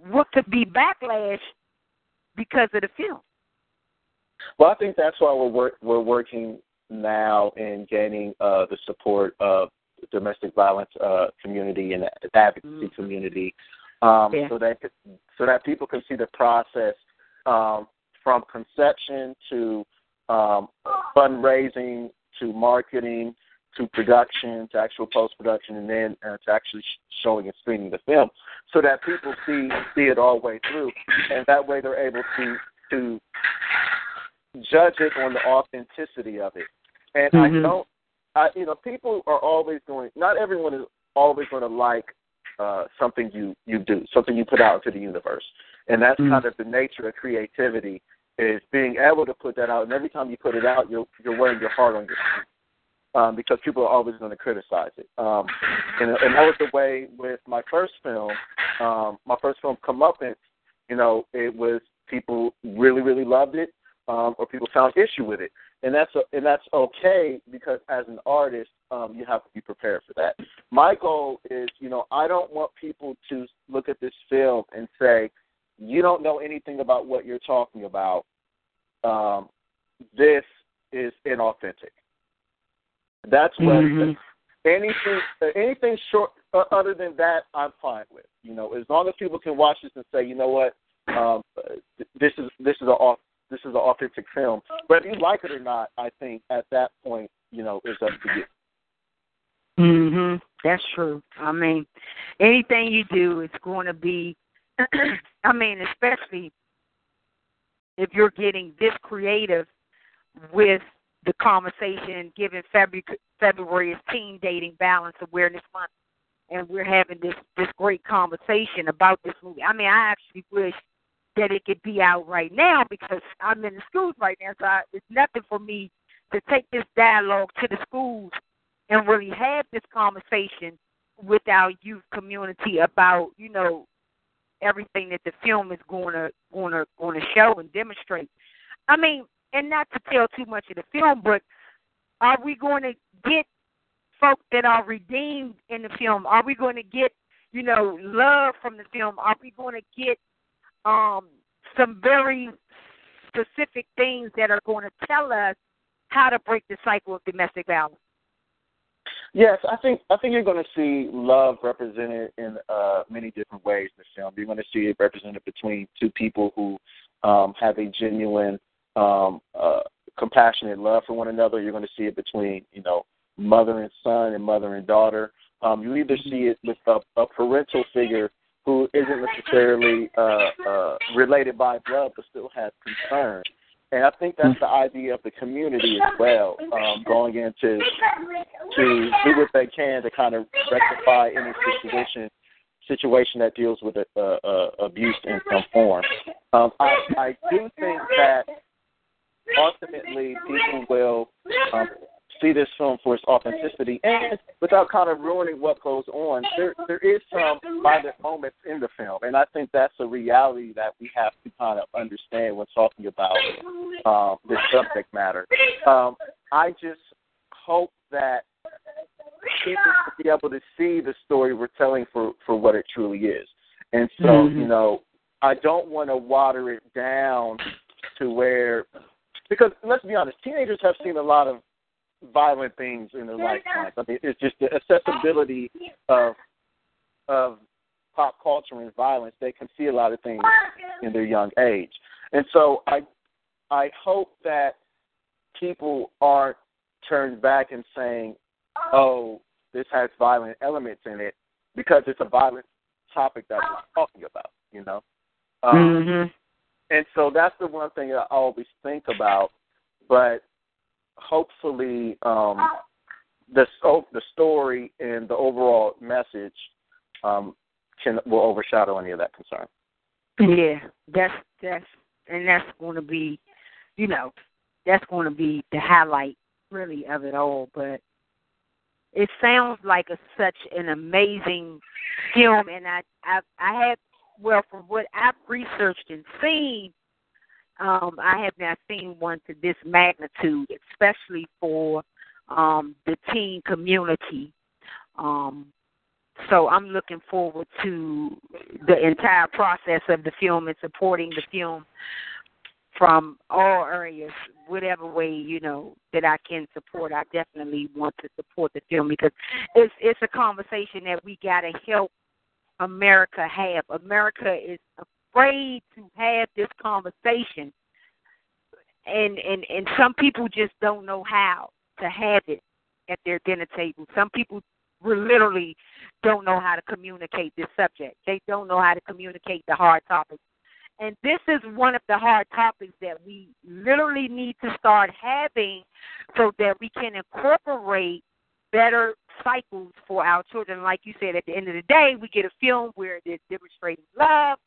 S2: what could be backlash because of the film?
S4: Well, I think that's why we're work, we're working now in gaining uh, the support of the domestic violence uh, community and the advocacy mm-hmm. community, um, yeah. so that so that people can see the process um, from conception to um, fundraising to marketing to production, to actual post production, and then uh, to actually showing and screening the film, so that people see see it all the way through, and that way they're able to to judge it on the authenticity of it. And
S2: Mhm.
S4: I don't, I you know, people are always going. Not everyone is always going to like uh, something you you do, something you put out into the universe, and that's
S2: Mhm.
S4: kind of the nature of creativity is being able to put that out. And every time you put it out, you're you're wearing your heart on your sleeve um, because people are always going to criticize it. Um, and, and that was the way with my first film. Um, my first film, Comeuppance, you know, it was people really, really loved it, um, or people found issue with it, and that's and that's okay because as an artist, um, you have to be prepared for that. My goal is, you know, I don't want people to look at this film and say, you don't know anything about what you're talking about. Um, this is inauthentic. That's what
S2: Mhm.
S4: anything anything short uh, other than that I'm fine with. You know, as long as people can watch this and say, you know what, um, uh, this is this is a this is an authentic film. Whether you like it or not, I think at that point, you know, is up to you.
S2: Mhm. That's true. I mean, anything you do is going to be [CLEARS THROAT] I mean, especially if you're getting this creative with the conversation given February February is Teen Dating Violence Awareness Month and we're having this this great conversation about this movie. I mean, I actually wish that it could be out right now because I'm in the schools right now, so I, it's nothing for me to take this dialogue to the schools and really have this conversation with our youth community about, you know, everything that the film is going to going to going to show and demonstrate. I mean, and not to tell too much of the film, but are we going to get folk that are redeemed in the film? Are we going to get, you know, love from the film? Are we going to get um some very specific things that are going to tell us how to break the cycle of domestic violence?
S4: Yes, I think I think you're going to see love represented in uh, many different ways in the film. You're going to see it represented between two people who um, have a genuine, um, uh, compassionate love for one another. You're going to see it between you know mother and son and mother and daughter. Um, you either see it with a, a parental figure who isn't necessarily uh, uh, related by blood but still has concern. And I think that's the idea of the community as well, um, going into to do what they can to kind of rectify any situation situation that deals with uh, uh, abuse in some form. Um, I, I do think that ultimately people will um, see this film for its authenticity and without kind of ruining what goes on. There there is some violent moments in the film, and I think that's a reality that we have to kind of understand when talking about um, this subject matter. Um, I just hope that people will be able to see the story we're telling for for what it truly is. And so,
S2: Mhm.
S4: you know, I don't want to water it down to where because let's be honest, teenagers have seen a lot of violent things in their lifetimes. I mean, it's just the accessibility of of pop culture and violence. They can see a lot of things in their young age, and so I I hope that people aren't turned back and saying, "Oh, this has violent elements in it," because it's a violent topic that we're talking about. You know. Um,
S2: mm-hmm.
S4: and so that's the one thing I always think about. But hopefully, um, the so the story and the overall message um, can will overshadow any of that concern.
S2: Yeah, that's that's and that's going to be, you know, that's going to be the highlight really of it all. But it sounds like a, such an amazing film, and I I I had well from what I've researched and seen, um, I have not seen one to this magnitude, especially for um, the teen community. Um, so I'm looking forward to the entire process of the film and supporting the film from all areas, whatever way you know that I can support. I definitely want to support the film because it's it's a conversation that we got to help America have. America is afraid to have this conversation, and and and some people just don't know how to have it. at their dinner table. Some people literally don't know how to communicate this subject. They don't know how to communicate the hard topics. And this is one of the hard topics that we literally need to start having so that we can incorporate better cycles for our children. Like you said, at the end of the day, we get a film where they're demonstrating love,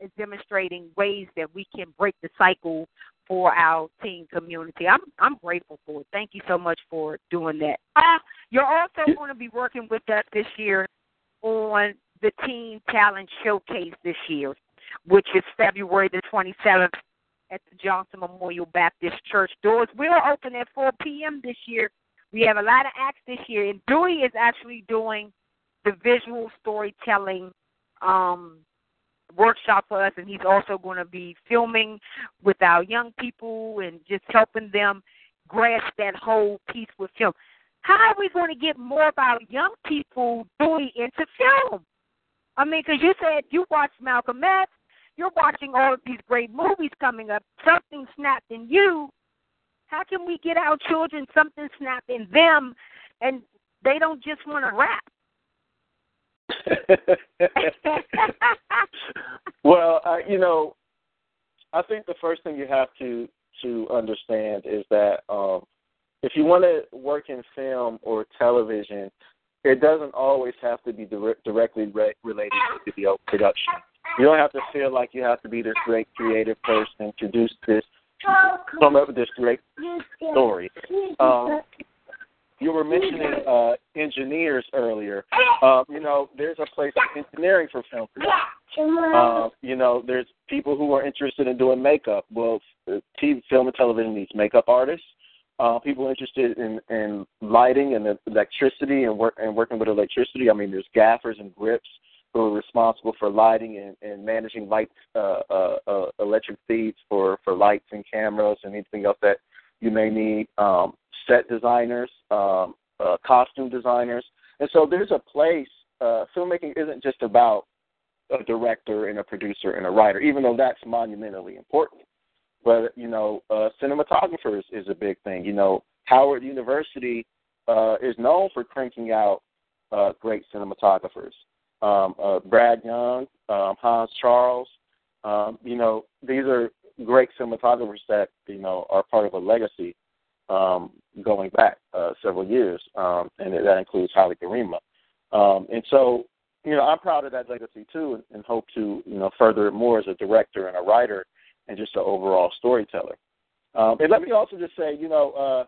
S2: it's demonstrating ways that we can break the cycle for our teen community. I'm I'm grateful for it. Thank you so much for doing that. Uh, you're also going to be working with us this year on the Teen Talent Showcase this year, which is February the 27th at the Johnson Memorial Baptist Church. Doors will open at 4 p.m. this year. We have a lot of acts this year, and Dewey is actually doing the visual storytelling um, workshop for us, and he's also going to be filming with our young people and just helping them grasp that whole piece with film. How are we going to get more of our young people doing into film? I mean, because you said you watched Malcolm X, you're watching all of these great movies coming up. Something snapped in you. How can we get our children something snapped in them, and they don't just want to rap? [LAUGHS]
S4: well, uh, you know, I think the first thing you have to to understand is that um, if you want to work in film or television, it doesn't always have to be dire- directly re- related to video production. You don't have to feel like you have to be this great creative person to do this, come up with this great story. Um, you were mentioning uh, engineers earlier. Uh, you know, there's a place in engineering for film. Uh, you know, there's people who are interested in doing makeup. Well, TV, film and television needs makeup artists. Uh, people interested in, in lighting and electricity and work and working with electricity. I mean, there's gaffers and grips who are responsible for lighting and, and managing light uh, uh, uh, electric feeds for for lights and cameras and anything else that you may need. Um, set designers, um, uh, costume designers, and so there's a place. Uh, filmmaking isn't just about a director and a producer and a writer, even though that's monumentally important. But you know, uh, cinematographers is a big thing. You know, Howard University uh, is known for cranking out uh, great cinematographers. Um, uh, Brad Young, um, Hans Charles. Um, you know, these are great cinematographers that you know are part of a legacy um, going back uh, several years, um, and that includes Haile Gerima. Um, and so, you know, I'm proud of that legacy too, and, and hope to you know further it more as a director and a writer and just an overall storyteller. Um, and let me also just say, you know, uh,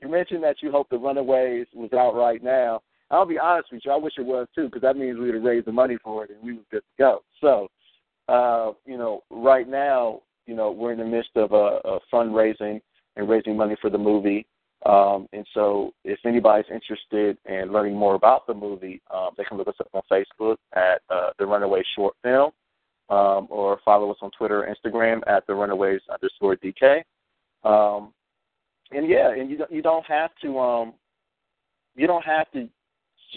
S4: you mentioned that you hope the Runaways was out right now. I'll be honest with you, I wish it was too, because that means we would have raised the money for it and we were good to go. So, uh, you know, right now, you know, we're in the midst of a, a fundraising and raising money for the movie. Um, and so, if anybody's interested in learning more about the movie, um, they can look us up on Facebook at uh, the Runaway Short Film, um, or follow us on Twitter or Instagram at the Runaways underscore DK. Um, and yeah, and you you don't have to um, you don't have to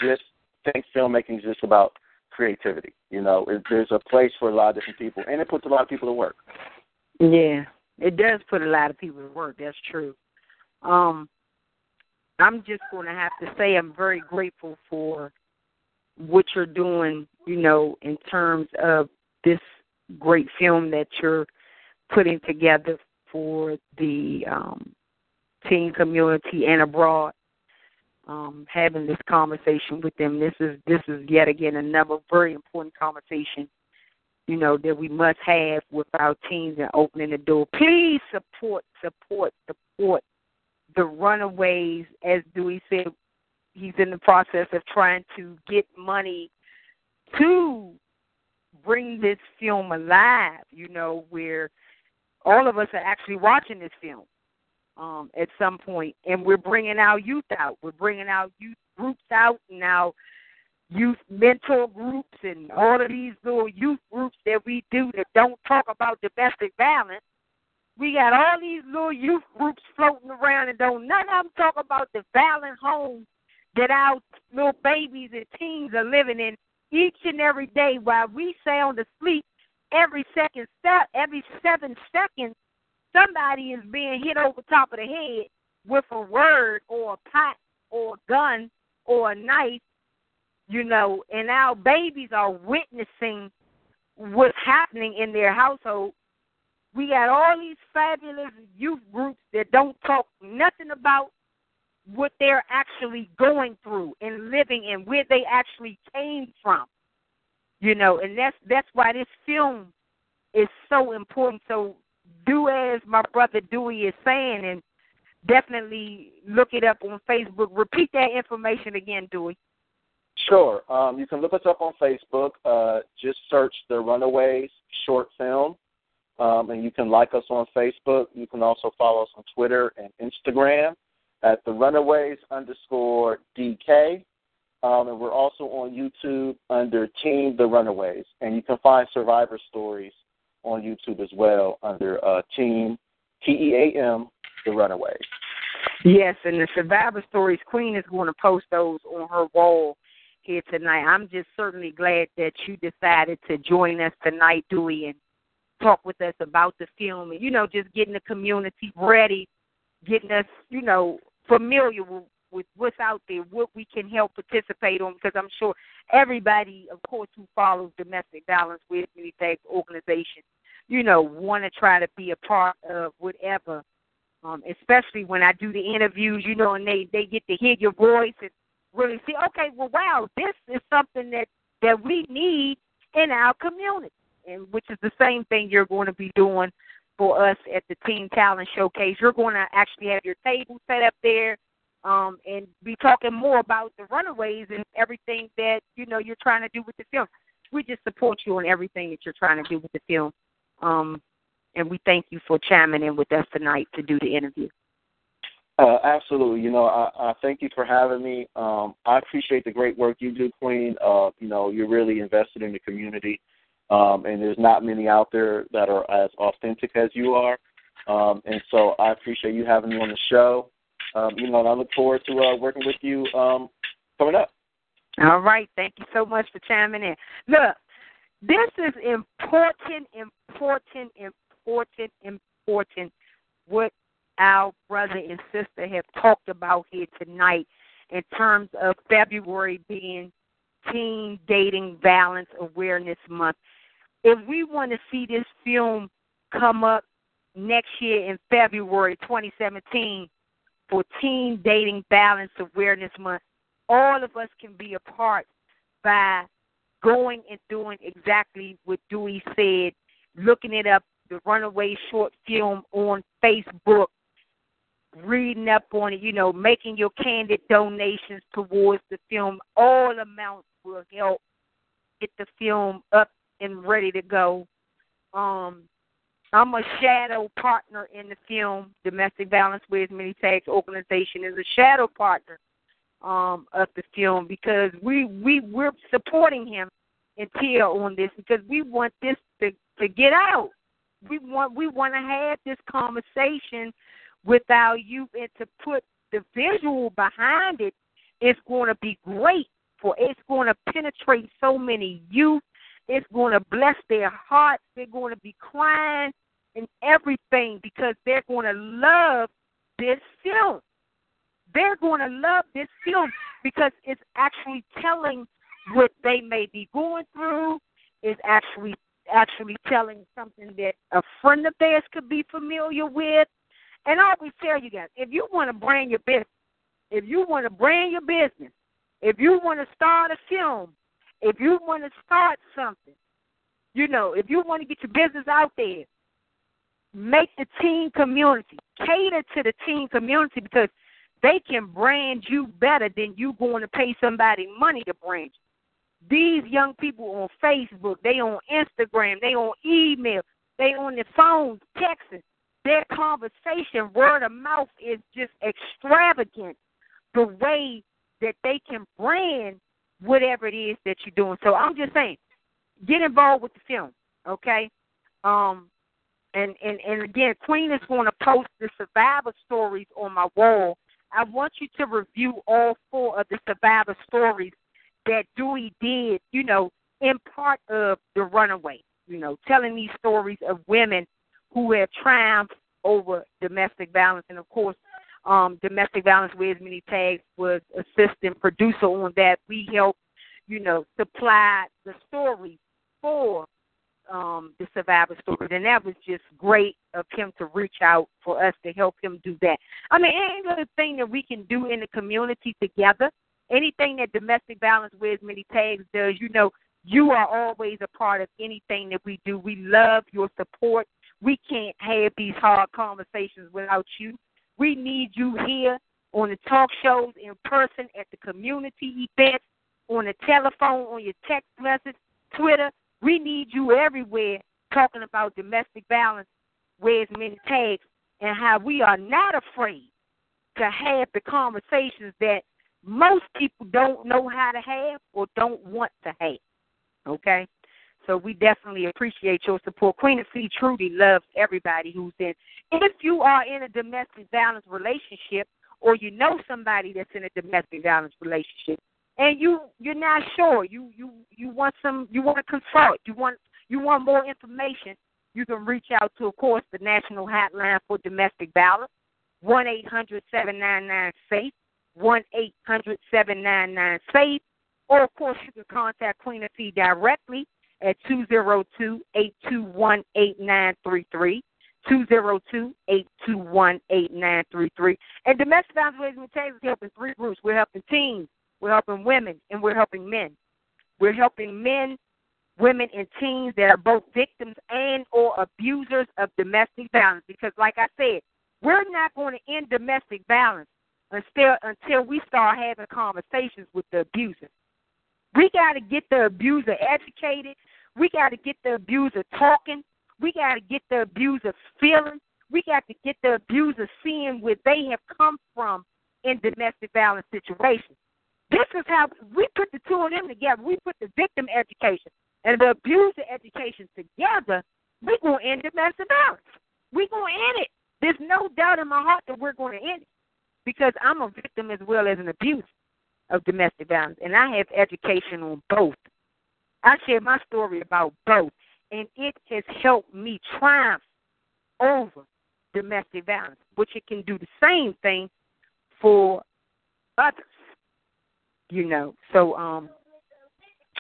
S4: just think filmmaking is just about creativity. You know, it, there's a place for a lot of different people, and it puts a lot of people to work.
S2: Yeah, it does put a lot of people to work. That's true. Um, I'm just going to have to say I'm very grateful for what you're doing, you know, in terms of this great film that you're putting together for the um, teen community and abroad. Um, having this conversation with them. This is this is yet again another very important conversation, you know, that we must have with our teens and opening the door. Please support, support, support the runaways, as Dewey said, he's in the process of trying to get money to bring this film alive, you know, where all of us are actually watching this film um, at some point, and we're bringing our youth out. We're bringing our youth groups out now youth mentor groups and all of these little youth groups that we do that don't talk about domestic violence. We got all these little youth groups floating around and don't none of them talk about the violent homes that our little babies and teens are living in each and every day while we sound asleep every second every seven seconds somebody is being hit over top of the head with a word or a pot or a gun or a knife, you know, and our babies are witnessing what's happening in their household. We got all these fabulous youth groups that don't talk nothing about what they're actually going through and living and where they actually came from. You know, and that's that's why this film is so important. So do as my brother Dewey is saying and definitely look it up on Facebook. Repeat that information again, Dewey.
S4: Sure. Um, you can look us up on Facebook. Uh, just search the Runaways short film, um, and you can like us on Facebook. You can also follow us on Twitter and Instagram at the Runaways underscore DK. Um, and we're also on YouTube under Team The Runaways. And you can find survivor stories on YouTube as well under uh, Team T E A M The Runaways.
S2: Yes, and the survivor stories queen is going to post those on her wall here tonight. I'm just certainly glad that you decided to join us tonight, Dewey, and talk with us about the film and you know just getting the community ready, getting us you know familiar with, with what's out there, what we can help participate on. Because I'm sure everybody, of course, who follows domestic violence wears many tags organization, you know, want to try to be a part of whatever. Um, especially when I do the interviews, you know, and they they get to hear your voice and really see, okay, well, wow, this is something that that we need in our community, and which is the same thing you're going to be doing for us at the Teen Talent Showcase. You're going to actually have your table set up there, um, and be talking more about the Runaways and everything that you know you're trying to do with the film. We just support you on everything that you're trying to do with the film. Um, and we thank you for chiming in with us tonight to do the interview.
S4: Uh, absolutely. You know, I, I thank you for having me. Um, I appreciate the great work you do, Queen. Uh, you know, you're really invested in the community, um, and there's not many out there that are as authentic as you are. Um, and so I appreciate you having me on the show. Um, you know, and I look forward to uh, working with you um, coming up.
S2: All right. Thank you so much for chiming in. Look, this is important, important, important, important. What our brother and sister have talked about here tonight in terms of February being Teen Dating Violence Awareness Month. If we want to see this film come up next year in February 2017 for Teen Dating Violence Awareness Month, all of us can be a part by going and doing exactly what Dewey said, looking it up, the Runaway short film on Facebook, reading up on it, you know, making your candid donations towards the film. All amounts will help get the film up and ready to go. Um, I'm a shadow partner in the film. Domestic Violence with Many Tags Organization is a shadow partner um, of the film because we we we're supporting him and Tia on this because we want this to to get out. We want we want to have this conversation with you and to put the visual behind it. It's going to be great for it's going to penetrate so many youth. It's going to bless their hearts. They're going to be crying and everything because they're going to love this film. They're going to love this film because it's actually telling what they may be going through. It's actually actually telling something that a friend of theirs could be familiar with. And I always tell you guys, if you want to brand your business, if you want to brand your business, if you want to start a film, if you want to start something, you know, if you want to get your business out there, make the teen community, cater to the teen community because they can brand you better than you going to pay somebody money to brand you. These young people on Facebook, they on Instagram, they on email, they on their phones, texting. Their conversation, word of mouth, is just extravagant. The way that they can brand whatever it is that you're doing. So I'm just saying, get involved with the film, okay? Um, and and and again, Queen is going to post the survivor stories on my wall. I want you to review all four of the survivor stories that Dewey did, you know, in part of the runaway, you know, telling these stories of women who have triumphed over domestic violence. And of course, Um, Domestic Violence Wears Many Tags was assistant producer on that. We helped, you know, supply the story for um, the survivor story, and that was just great of him to reach out for us to help him do that. I mean, any other thing that we can do in the community together, anything that domestic violence wears many tags does, you know, you are always a part of anything that we do. We love your support. We can't have these hard conversations without you. We need you here on the talk shows, in person, at the community events, on the telephone, on your text message, Twitter. We need you everywhere talking about domestic violence, wears many tags, and how we are not afraid to have the conversations that most people don't know how to have or don't want to have. Okay? So we definitely appreciate your support. Queen Afi truly loves everybody who's in. If you are in a domestic violence relationship or you know somebody that's in a domestic violence relationship and you you're not sure, you you you want some you want to consult, you want you want more information, you can reach out to of course the National Hotline for Domestic Violence, one eight hundred seven nine nine safe, one eight hundred seven nine nine safe, or of course you can contact Queen Afi directly at 202-821-8933. 202-821-8933. And domestic violence related Texas is helping three groups. We're helping teens, we're helping women, and we're helping men. We're helping men, women, and teens that are both victims and or abusers of domestic violence. Because like I said, we're not going to end domestic violence until until we start having conversations with the abuser. We got to get the abuser educated. We got to get the abuser talking. We got to get the abuser feeling. We got to get the abuser seeing where they have come from in domestic violence situations. This is how we put the two of them together. We put the victim education and the abuser education together. We're going to end domestic violence. We're going to end it. There's no doubt in my heart that we're going to end it because I'm a victim as well as an abuser of domestic violence, and I have education on both. I share my story about both, and it has helped me triumph over domestic violence, which it can do the same thing for others. You know, so um,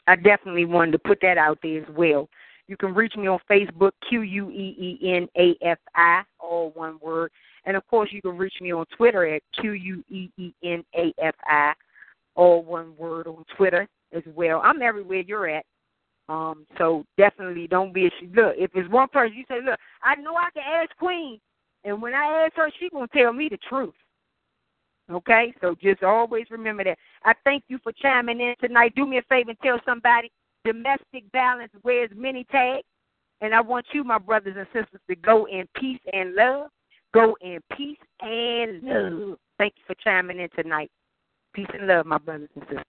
S2: I definitely wanted to put that out there as well. You can reach me on Facebook, Q U E E N A F I, all one word. And of course, you can reach me on Twitter at Q U E E N A F I, all one word on Twitter as well. I'm everywhere you're at. Um, so definitely don't be ashamed. Look, if it's one person, you say, look, I know I can ask Queen, and when I ask her, she gonna tell me the truth. Okay, so just always remember that. I thank you for chiming in tonight. Do me a favor and tell somebody domestic violence wears many tags, and I want you, my brothers and sisters, to go in peace and love. Go in peace and love. Thank you for chiming in tonight. Peace and love, my brothers and sisters.